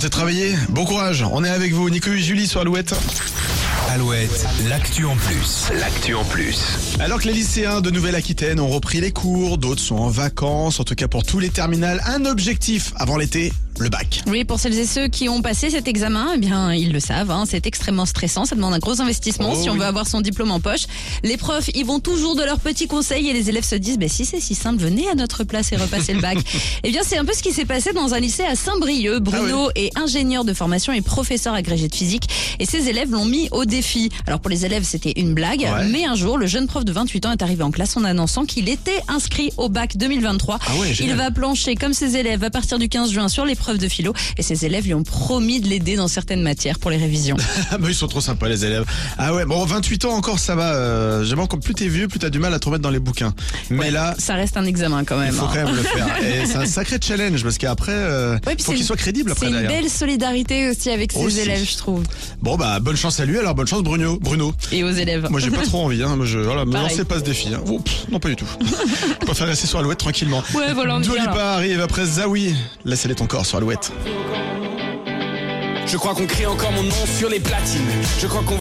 C'est travaillé, bon courage, on est avec vous, Nico et Julie sur Alouette. Alouette, l'actu en plus. L'actu en plus. Alors que les lycéens de Nouvelle-Aquitaine ont repris les cours, d'autres sont en vacances, en tout cas pour tous les terminales, un objectif avant l'été, le bac. Oui, pour celles et ceux qui ont passé cet examen, eh bien, ils le savent, hein, c'est extrêmement stressant, ça demande un gros investissement Oh si on oui. veut avoir son diplôme en poche. Les profs, ils vont toujours de leurs petits conseils et les élèves se disent, bah, si c'est si simple, venez à notre place et repassez le bac. eh bien, c'est un peu ce qui s'est passé dans un lycée à Saint-Brieuc. Bruno est ingénieur de formation et professeur agrégé de physique et ses élèves l'ont mis au défi. Alors pour les élèves, c'était une blague, Ouais. mais un jour, le jeune prof de 28 ans est arrivé en classe en annonçant qu'il était inscrit au bac 2023. Ah ouais, Il va plancher comme ses élèves à partir du 15 juin sur de philo et ses élèves lui ont promis de l'aider dans certaines matières pour les révisions. Ah bah ils sont trop sympas les élèves. Ah ouais, bon 28 ans encore ça va, euh, j'aime encore plus t'es vieux, plus t'as du mal à te remettre dans les bouquins. Mais là, Ça reste un examen quand il même. faut hein. quand même le faire. Et c'est un sacré challenge parce qu'après, euh, Ouais, faut qu'il soit crédible après C'est une belle solidarité aussi avec ses Aussi. élèves, je trouve. Bon bah bonne chance à lui alors, bonne chance Bruno. Bruno. Et aux élèves. Moi j'ai pas trop envie, hein. Moi, je, voilà, me lancez pas ce défi. Hein. Oh, pff, non pas du tout. Je préfère rester sur Alouette tranquillement. Ouais, voilà, arrive après Zawi. Laissez-les ton corps sur Je crois qu'on crie encore mon nom sur les platines. Je crois qu'on